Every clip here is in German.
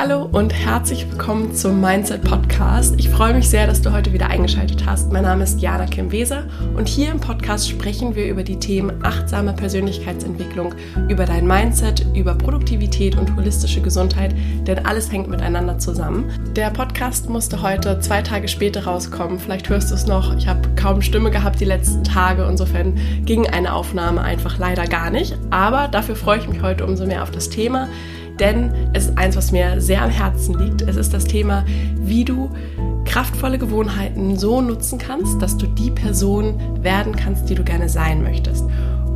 Hallo und herzlich willkommen zum Mindset Podcast. Ich freue mich sehr, dass du heute wieder eingeschaltet hast. Mein Name ist Jana Kim Weser und hier im Podcast sprechen wir über die Themen achtsame Persönlichkeitsentwicklung, über dein Mindset, über Produktivität und holistische Gesundheit, denn alles hängt miteinander zusammen. Der Podcast musste heute zwei Tage später rauskommen. Vielleicht hörst du es noch. Ich habe kaum Stimme gehabt die letzten Tage. Insofern ging eine Aufnahme einfach leider gar nicht. Aber dafür freue ich mich heute umso mehr auf das Thema denn es ist eins, was mir sehr am Herzen liegt. Es ist das Thema, wie du kraftvolle Gewohnheiten so nutzen kannst, dass du die Person werden kannst, die du gerne sein möchtest.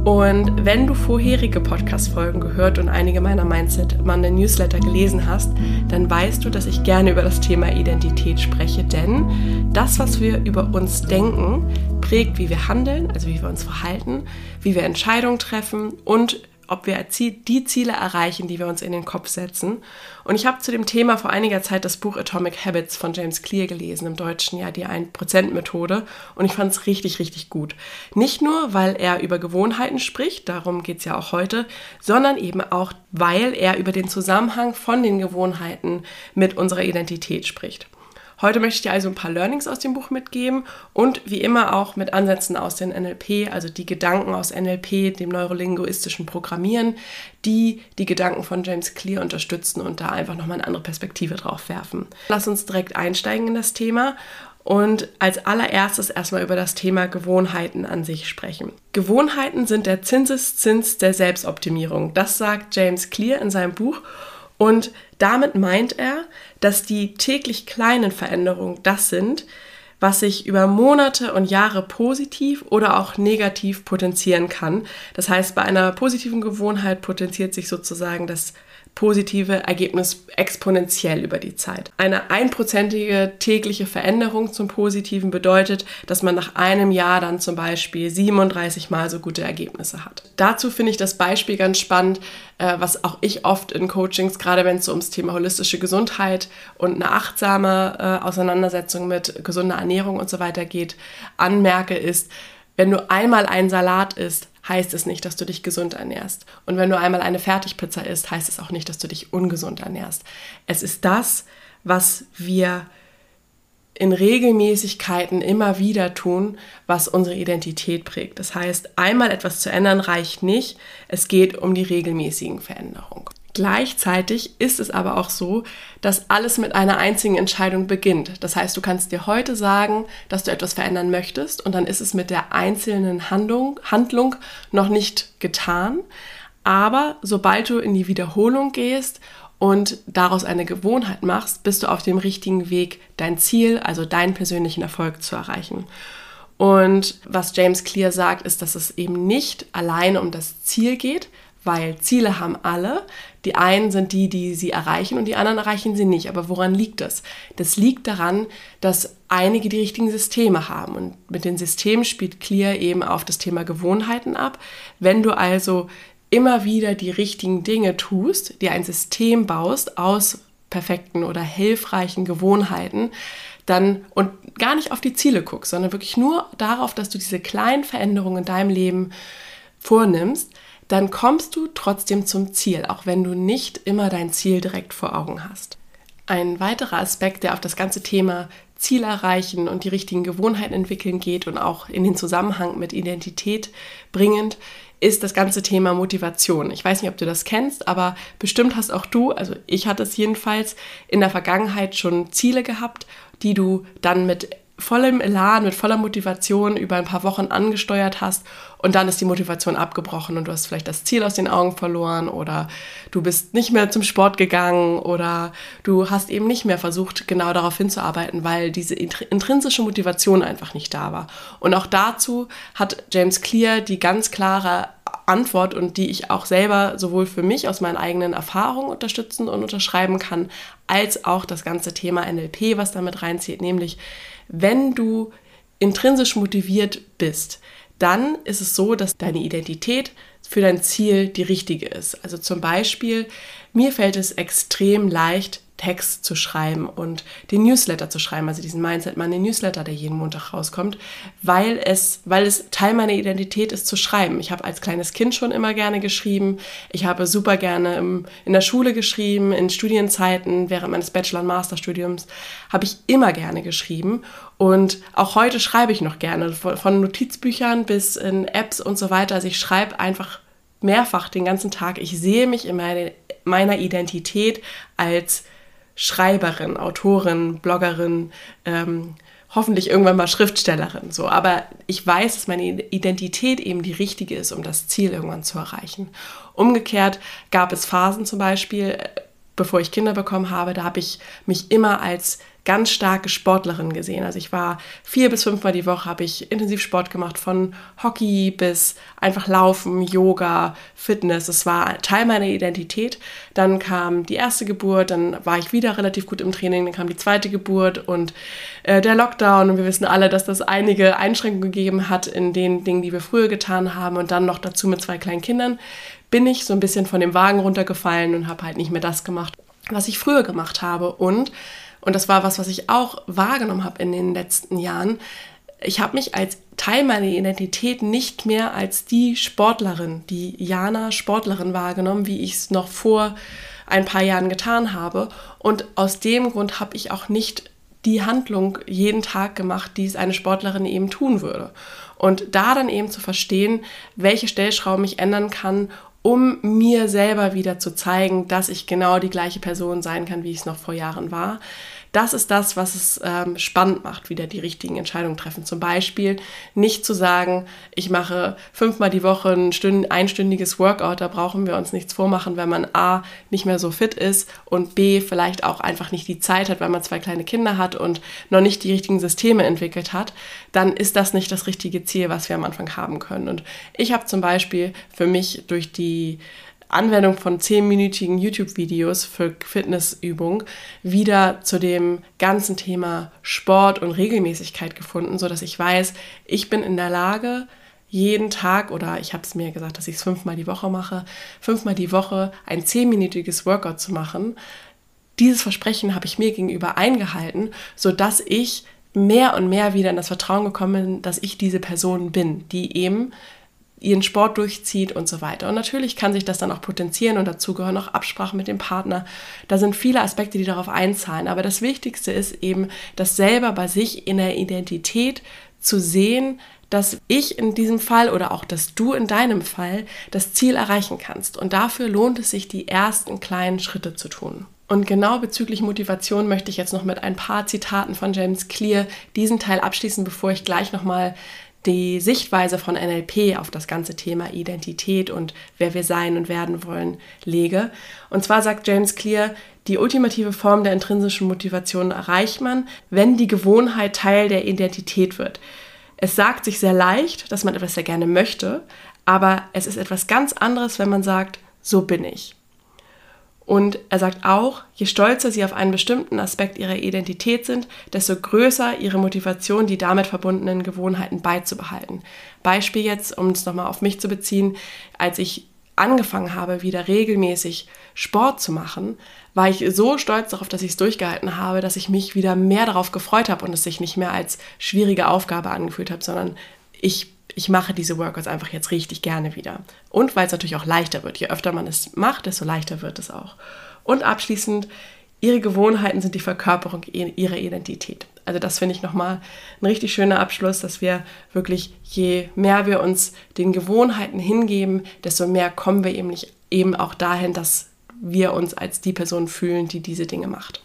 Und wenn du vorherige Podcast-Folgen gehört und einige meiner Mindset Monday Newsletter gelesen hast, dann weißt du, dass ich gerne über das Thema Identität spreche, denn das, was wir über uns denken, prägt, wie wir handeln, also wie wir uns verhalten, wie wir Entscheidungen treffen und ob wir die Ziele erreichen, die wir uns in den Kopf setzen. Und ich habe zu dem Thema vor einiger Zeit das Buch Atomic Habits von James Clear gelesen, im Deutschen ja die 1%-Methode. Und ich fand es richtig, richtig gut. Nicht nur, weil er über Gewohnheiten spricht, darum geht es ja auch heute, sondern eben auch, weil er über den Zusammenhang von den Gewohnheiten mit unserer Identität spricht. Heute möchte ich dir also ein paar Learnings aus dem Buch mitgeben und wie immer auch mit Ansätzen aus den NLP, also die Gedanken aus NLP, dem neurolinguistischen Programmieren, die die Gedanken von James Clear unterstützen und da einfach nochmal eine andere Perspektive drauf werfen. Lass uns direkt einsteigen in das Thema und als allererstes erstmal über das Thema Gewohnheiten an sich sprechen. Gewohnheiten sind der Zinseszins der Selbstoptimierung. Das sagt James Clear in seinem Buch und damit meint er, dass die täglich kleinen Veränderungen das sind, was sich über Monate und Jahre positiv oder auch negativ potenzieren kann. Das heißt, bei einer positiven Gewohnheit potenziert sich sozusagen das positive Ergebnis exponentiell über die Zeit. Eine einprozentige tägliche Veränderung zum Positiven bedeutet, dass man nach einem Jahr dann zum Beispiel 37 mal so gute Ergebnisse hat. Dazu finde ich das Beispiel ganz spannend, äh, was auch ich oft in Coachings, gerade wenn es so ums Thema holistische Gesundheit und eine achtsame äh, Auseinandersetzung mit gesunder Ernährung und so weiter geht, anmerke, ist, wenn du einmal einen Salat isst, heißt es nicht, dass du dich gesund ernährst. Und wenn du einmal eine Fertigpizza isst, heißt es auch nicht, dass du dich ungesund ernährst. Es ist das, was wir in Regelmäßigkeiten immer wieder tun, was unsere Identität prägt. Das heißt, einmal etwas zu ändern reicht nicht. Es geht um die regelmäßigen Veränderungen. Gleichzeitig ist es aber auch so, dass alles mit einer einzigen Entscheidung beginnt. Das heißt, du kannst dir heute sagen, dass du etwas verändern möchtest und dann ist es mit der einzelnen Handlung, Handlung noch nicht getan. Aber sobald du in die Wiederholung gehst und daraus eine Gewohnheit machst, bist du auf dem richtigen Weg, dein Ziel, also deinen persönlichen Erfolg zu erreichen. Und was James Clear sagt, ist, dass es eben nicht alleine um das Ziel geht, weil Ziele haben alle. Die einen sind die, die sie erreichen und die anderen erreichen sie nicht. Aber woran liegt das? Das liegt daran, dass einige die richtigen Systeme haben. Und mit den Systemen spielt Clear eben auf das Thema Gewohnheiten ab. Wenn du also immer wieder die richtigen Dinge tust, dir ein System baust aus perfekten oder hilfreichen Gewohnheiten, dann und gar nicht auf die Ziele guckst, sondern wirklich nur darauf, dass du diese kleinen Veränderungen in deinem Leben vornimmst, dann kommst du trotzdem zum Ziel, auch wenn du nicht immer dein Ziel direkt vor Augen hast. Ein weiterer Aspekt, der auf das ganze Thema Ziel erreichen und die richtigen Gewohnheiten entwickeln geht und auch in den Zusammenhang mit Identität bringend, ist das ganze Thema Motivation. Ich weiß nicht, ob du das kennst, aber bestimmt hast auch du, also ich hatte es jedenfalls in der Vergangenheit schon Ziele gehabt, die du dann mit vollem Elan, mit voller Motivation über ein paar Wochen angesteuert hast und dann ist die Motivation abgebrochen und du hast vielleicht das Ziel aus den Augen verloren oder du bist nicht mehr zum Sport gegangen oder du hast eben nicht mehr versucht, genau darauf hinzuarbeiten, weil diese intrinsische Motivation einfach nicht da war. Und auch dazu hat James Clear die ganz klare Antwort und die ich auch selber sowohl für mich aus meinen eigenen Erfahrungen unterstützen und unterschreiben kann, als auch das ganze Thema NLP, was damit reinzieht, nämlich wenn du intrinsisch motiviert bist, dann ist es so, dass deine Identität für dein Ziel die richtige ist. Also zum Beispiel, mir fällt es extrem leicht, Text zu schreiben und den Newsletter zu schreiben, also diesen Mindset Money Newsletter, der jeden Montag rauskommt, weil es, weil es Teil meiner Identität ist zu schreiben. Ich habe als kleines Kind schon immer gerne geschrieben. Ich habe super gerne im, in der Schule geschrieben, in Studienzeiten, während meines Bachelor- und Masterstudiums habe ich immer gerne geschrieben. Und auch heute schreibe ich noch gerne, von Notizbüchern bis in Apps und so weiter. Also ich schreibe einfach mehrfach den ganzen Tag. Ich sehe mich in meine, meiner Identität als Schreiberin, Autorin, Bloggerin, ähm, hoffentlich irgendwann mal Schriftstellerin. So, aber ich weiß, dass meine Identität eben die richtige ist, um das Ziel irgendwann zu erreichen. Umgekehrt gab es Phasen zum Beispiel, äh, bevor ich Kinder bekommen habe, da habe ich mich immer als ganz starke Sportlerin gesehen. Also ich war vier bis fünfmal die Woche, habe ich intensiv Sport gemacht, von Hockey bis einfach Laufen, Yoga, Fitness. Das war Teil meiner Identität. Dann kam die erste Geburt, dann war ich wieder relativ gut im Training, dann kam die zweite Geburt und äh, der Lockdown. Und wir wissen alle, dass das einige Einschränkungen gegeben hat in den Dingen, die wir früher getan haben. Und dann noch dazu mit zwei kleinen Kindern bin ich so ein bisschen von dem Wagen runtergefallen und habe halt nicht mehr das gemacht, was ich früher gemacht habe. Und und das war was, was ich auch wahrgenommen habe in den letzten Jahren. Ich habe mich als Teil meiner Identität nicht mehr als die Sportlerin, die Jana Sportlerin wahrgenommen, wie ich es noch vor ein paar Jahren getan habe. Und aus dem Grund habe ich auch nicht die Handlung jeden Tag gemacht, die es eine Sportlerin eben tun würde. Und da dann eben zu verstehen, welche Stellschrauben ich ändern kann, um mir selber wieder zu zeigen, dass ich genau die gleiche Person sein kann, wie ich es noch vor Jahren war. Das ist das, was es ähm, spannend macht, wieder die richtigen Entscheidungen treffen. Zum Beispiel nicht zu sagen, ich mache fünfmal die Woche ein Stünd einstündiges Workout, da brauchen wir uns nichts vormachen, wenn man A nicht mehr so fit ist und B vielleicht auch einfach nicht die Zeit hat, weil man zwei kleine Kinder hat und noch nicht die richtigen Systeme entwickelt hat, dann ist das nicht das richtige Ziel, was wir am Anfang haben können. Und ich habe zum Beispiel für mich durch die Anwendung von zehnminütigen YouTube-Videos für Fitnessübungen wieder zu dem ganzen Thema Sport und Regelmäßigkeit gefunden, so dass ich weiß, ich bin in der Lage, jeden Tag oder ich habe es mir gesagt, dass ich es fünfmal die Woche mache, fünfmal die Woche ein zehnminütiges Workout zu machen. Dieses Versprechen habe ich mir gegenüber eingehalten, so dass ich mehr und mehr wieder in das Vertrauen gekommen bin, dass ich diese Person bin, die eben ihren Sport durchzieht und so weiter. Und natürlich kann sich das dann auch potenzieren und dazu gehören auch Absprachen mit dem Partner. Da sind viele Aspekte, die darauf einzahlen. Aber das Wichtigste ist eben, das selber bei sich in der Identität zu sehen, dass ich in diesem Fall oder auch dass du in deinem Fall das Ziel erreichen kannst. Und dafür lohnt es sich, die ersten kleinen Schritte zu tun. Und genau bezüglich Motivation möchte ich jetzt noch mit ein paar Zitaten von James Clear diesen Teil abschließen, bevor ich gleich nochmal die Sichtweise von NLP auf das ganze Thema Identität und wer wir sein und werden wollen lege. Und zwar sagt James Clear, die ultimative Form der intrinsischen Motivation erreicht man, wenn die Gewohnheit Teil der Identität wird. Es sagt sich sehr leicht, dass man etwas sehr gerne möchte, aber es ist etwas ganz anderes, wenn man sagt, so bin ich. Und er sagt auch, je stolzer sie auf einen bestimmten Aspekt ihrer Identität sind, desto größer ihre Motivation, die damit verbundenen Gewohnheiten beizubehalten. Beispiel jetzt, um es nochmal auf mich zu beziehen, als ich angefangen habe, wieder regelmäßig Sport zu machen, war ich so stolz darauf, dass ich es durchgehalten habe, dass ich mich wieder mehr darauf gefreut habe und es sich nicht mehr als schwierige Aufgabe angefühlt habe, sondern ich ich mache diese Workouts einfach jetzt richtig gerne wieder. Und weil es natürlich auch leichter wird. Je öfter man es macht, desto leichter wird es auch. Und abschließend, ihre Gewohnheiten sind die Verkörperung ihrer Identität. Also das finde ich nochmal ein richtig schöner Abschluss, dass wir wirklich, je mehr wir uns den Gewohnheiten hingeben, desto mehr kommen wir eben, nicht, eben auch dahin, dass wir uns als die Person fühlen, die diese Dinge macht.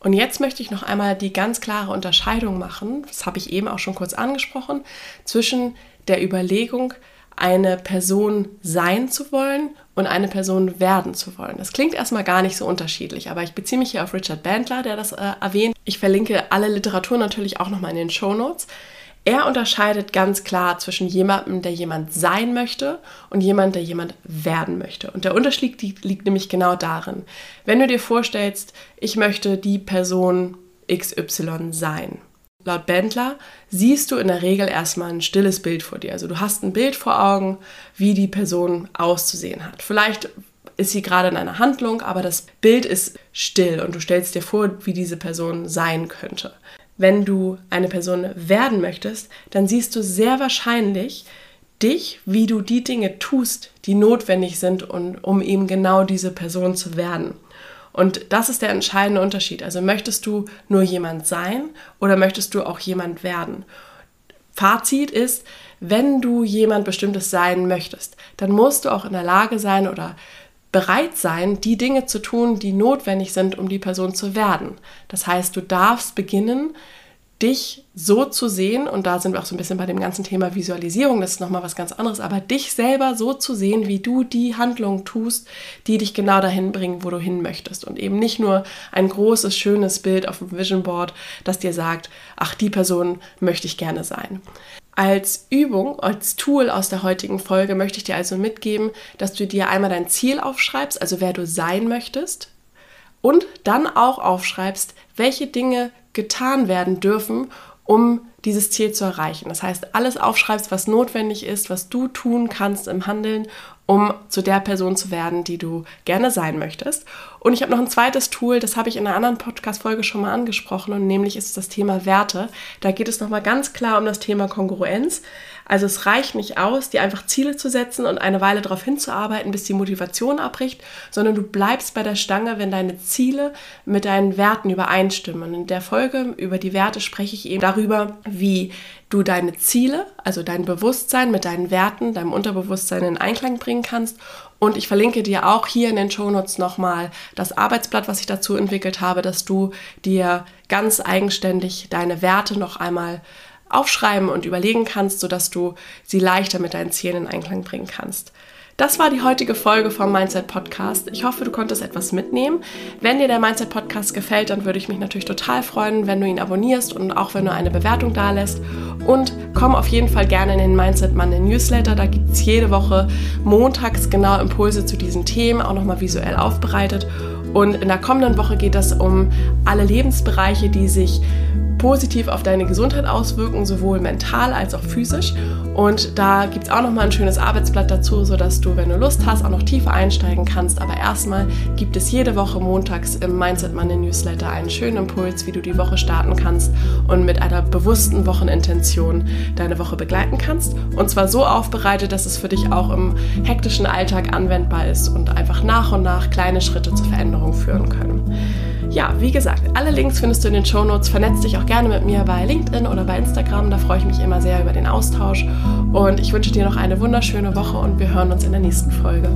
Und jetzt möchte ich noch einmal die ganz klare Unterscheidung machen, das habe ich eben auch schon kurz angesprochen, zwischen der Überlegung, eine Person sein zu wollen und eine Person werden zu wollen. Das klingt erstmal gar nicht so unterschiedlich, aber ich beziehe mich hier auf Richard Bandler, der das äh, erwähnt. Ich verlinke alle Literatur natürlich auch nochmal in den Show Notes. Er unterscheidet ganz klar zwischen jemandem, der jemand sein möchte und jemand, der jemand werden möchte. Und der Unterschied liegt, liegt nämlich genau darin, wenn du dir vorstellst, ich möchte die Person XY sein Laut Bendler siehst du in der Regel erstmal ein stilles Bild vor dir. Also du hast ein Bild vor Augen, wie die Person auszusehen hat. Vielleicht ist sie gerade in einer Handlung, aber das Bild ist still und du stellst dir vor, wie diese Person sein könnte. Wenn du eine Person werden möchtest, dann siehst du sehr wahrscheinlich dich, wie du die Dinge tust, die notwendig sind, um eben genau diese Person zu werden. Und das ist der entscheidende Unterschied. Also möchtest du nur jemand sein oder möchtest du auch jemand werden? Fazit ist, wenn du jemand bestimmtes sein möchtest, dann musst du auch in der Lage sein oder bereit sein, die Dinge zu tun, die notwendig sind, um die Person zu werden. Das heißt, du darfst beginnen, dich so zu sehen, und da sind wir auch so ein bisschen bei dem ganzen Thema Visualisierung, das ist nochmal was ganz anderes, aber dich selber so zu sehen, wie du die Handlungen tust, die dich genau dahin bringen, wo du hin möchtest. Und eben nicht nur ein großes, schönes Bild auf dem Vision Board, das dir sagt, ach, die Person möchte ich gerne sein. Als Übung, als Tool aus der heutigen Folge möchte ich dir also mitgeben, dass du dir einmal dein Ziel aufschreibst, also wer du sein möchtest, und dann auch aufschreibst, welche Dinge getan werden dürfen, um dieses Ziel zu erreichen. Das heißt, alles aufschreibst, was notwendig ist, was du tun kannst im Handeln, um zu der Person zu werden, die du gerne sein möchtest. Und ich habe noch ein zweites Tool, das habe ich in einer anderen Podcast-Folge schon mal angesprochen, und nämlich ist das Thema Werte. Da geht es nochmal ganz klar um das Thema Kongruenz. Also es reicht nicht aus, dir einfach Ziele zu setzen und eine Weile darauf hinzuarbeiten, bis die Motivation abbricht, sondern du bleibst bei der Stange, wenn deine Ziele mit deinen Werten übereinstimmen. Und in der Folge über die Werte spreche ich eben darüber, wie du deine Ziele, also dein Bewusstsein mit deinen Werten, deinem Unterbewusstsein in Einklang bringen kannst. Und ich verlinke dir auch hier in den Shownotes nochmal das Arbeitsblatt, was ich dazu entwickelt habe, dass du dir ganz eigenständig deine Werte noch einmal aufschreiben und überlegen kannst, sodass du sie leichter mit deinen Zielen in Einklang bringen kannst. Das war die heutige Folge vom Mindset Podcast. Ich hoffe, du konntest etwas mitnehmen. Wenn dir der Mindset Podcast gefällt, dann würde ich mich natürlich total freuen, wenn du ihn abonnierst und auch wenn du eine Bewertung da lässt. Und komm auf jeden Fall gerne in den Mindset Monday Newsletter. Da gibt es jede Woche montags genau Impulse zu diesen Themen, auch nochmal visuell aufbereitet. Und in der kommenden Woche geht es um alle Lebensbereiche, die sich positiv auf deine Gesundheit auswirken, sowohl mental als auch physisch. Und da gibt es auch nochmal ein schönes Arbeitsblatt dazu, sodass du, wenn du Lust hast, auch noch tiefer einsteigen kannst. Aber erstmal gibt es jede Woche montags im Mindset Money Newsletter einen schönen Impuls, wie du die Woche starten kannst und mit einer bewussten Wochenintention deine Woche begleiten kannst. Und zwar so aufbereitet, dass es für dich auch im hektischen Alltag anwendbar ist und einfach nach und nach kleine Schritte zur Veränderung führen können. Ja, wie gesagt, alle Links findest du in den Show Notes. Vernetz dich auch gerne mit mir bei LinkedIn oder bei Instagram. Da freue ich mich immer sehr über den Austausch. Und ich wünsche dir noch eine wunderschöne Woche und wir hören uns in der nächsten Folge.